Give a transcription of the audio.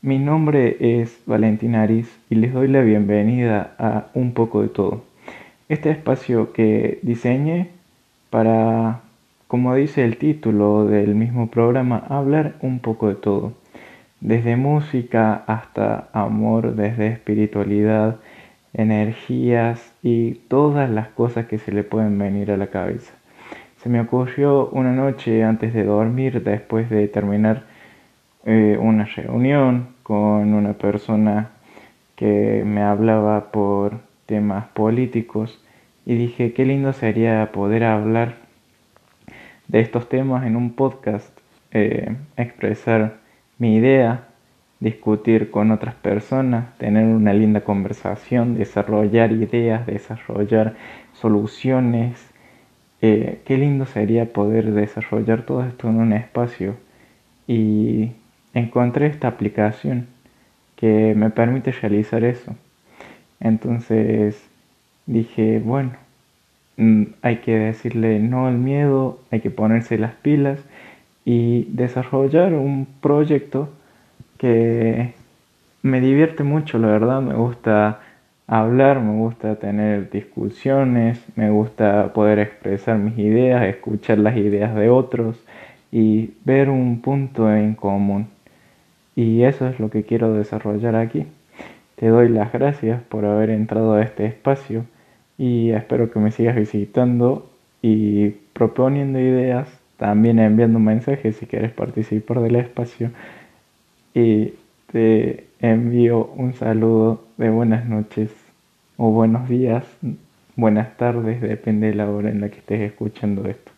Mi nombre es Valentín Aris y les doy la bienvenida a Un poco de todo. Este espacio que diseñé para, como dice el título del mismo programa, hablar un poco de todo. Desde música hasta amor, desde espiritualidad, energías y todas las cosas que se le pueden venir a la cabeza. Se me ocurrió una noche antes de dormir, después de terminar eh, una reunión con una persona que me hablaba por temas políticos y dije qué lindo sería poder hablar de estos temas en un podcast, eh, expresar mi idea, discutir con otras personas, tener una linda conversación, desarrollar ideas, desarrollar soluciones. Eh, qué lindo sería poder desarrollar todo esto en un espacio. Y encontré esta aplicación que me permite realizar eso. Entonces dije, bueno, mm, hay que decirle no al miedo, hay que ponerse las pilas y desarrollar un proyecto que me divierte mucho, la verdad, me gusta hablar, me gusta tener discusiones, me gusta poder expresar mis ideas, escuchar las ideas de otros y ver un punto en común. Y eso es lo que quiero desarrollar aquí. Te doy las gracias por haber entrado a este espacio y espero que me sigas visitando y proponiendo ideas también enviando mensajes si quieres participar del espacio. Y te envío un saludo de buenas noches o buenos días, buenas tardes, depende de la hora en la que estés escuchando esto.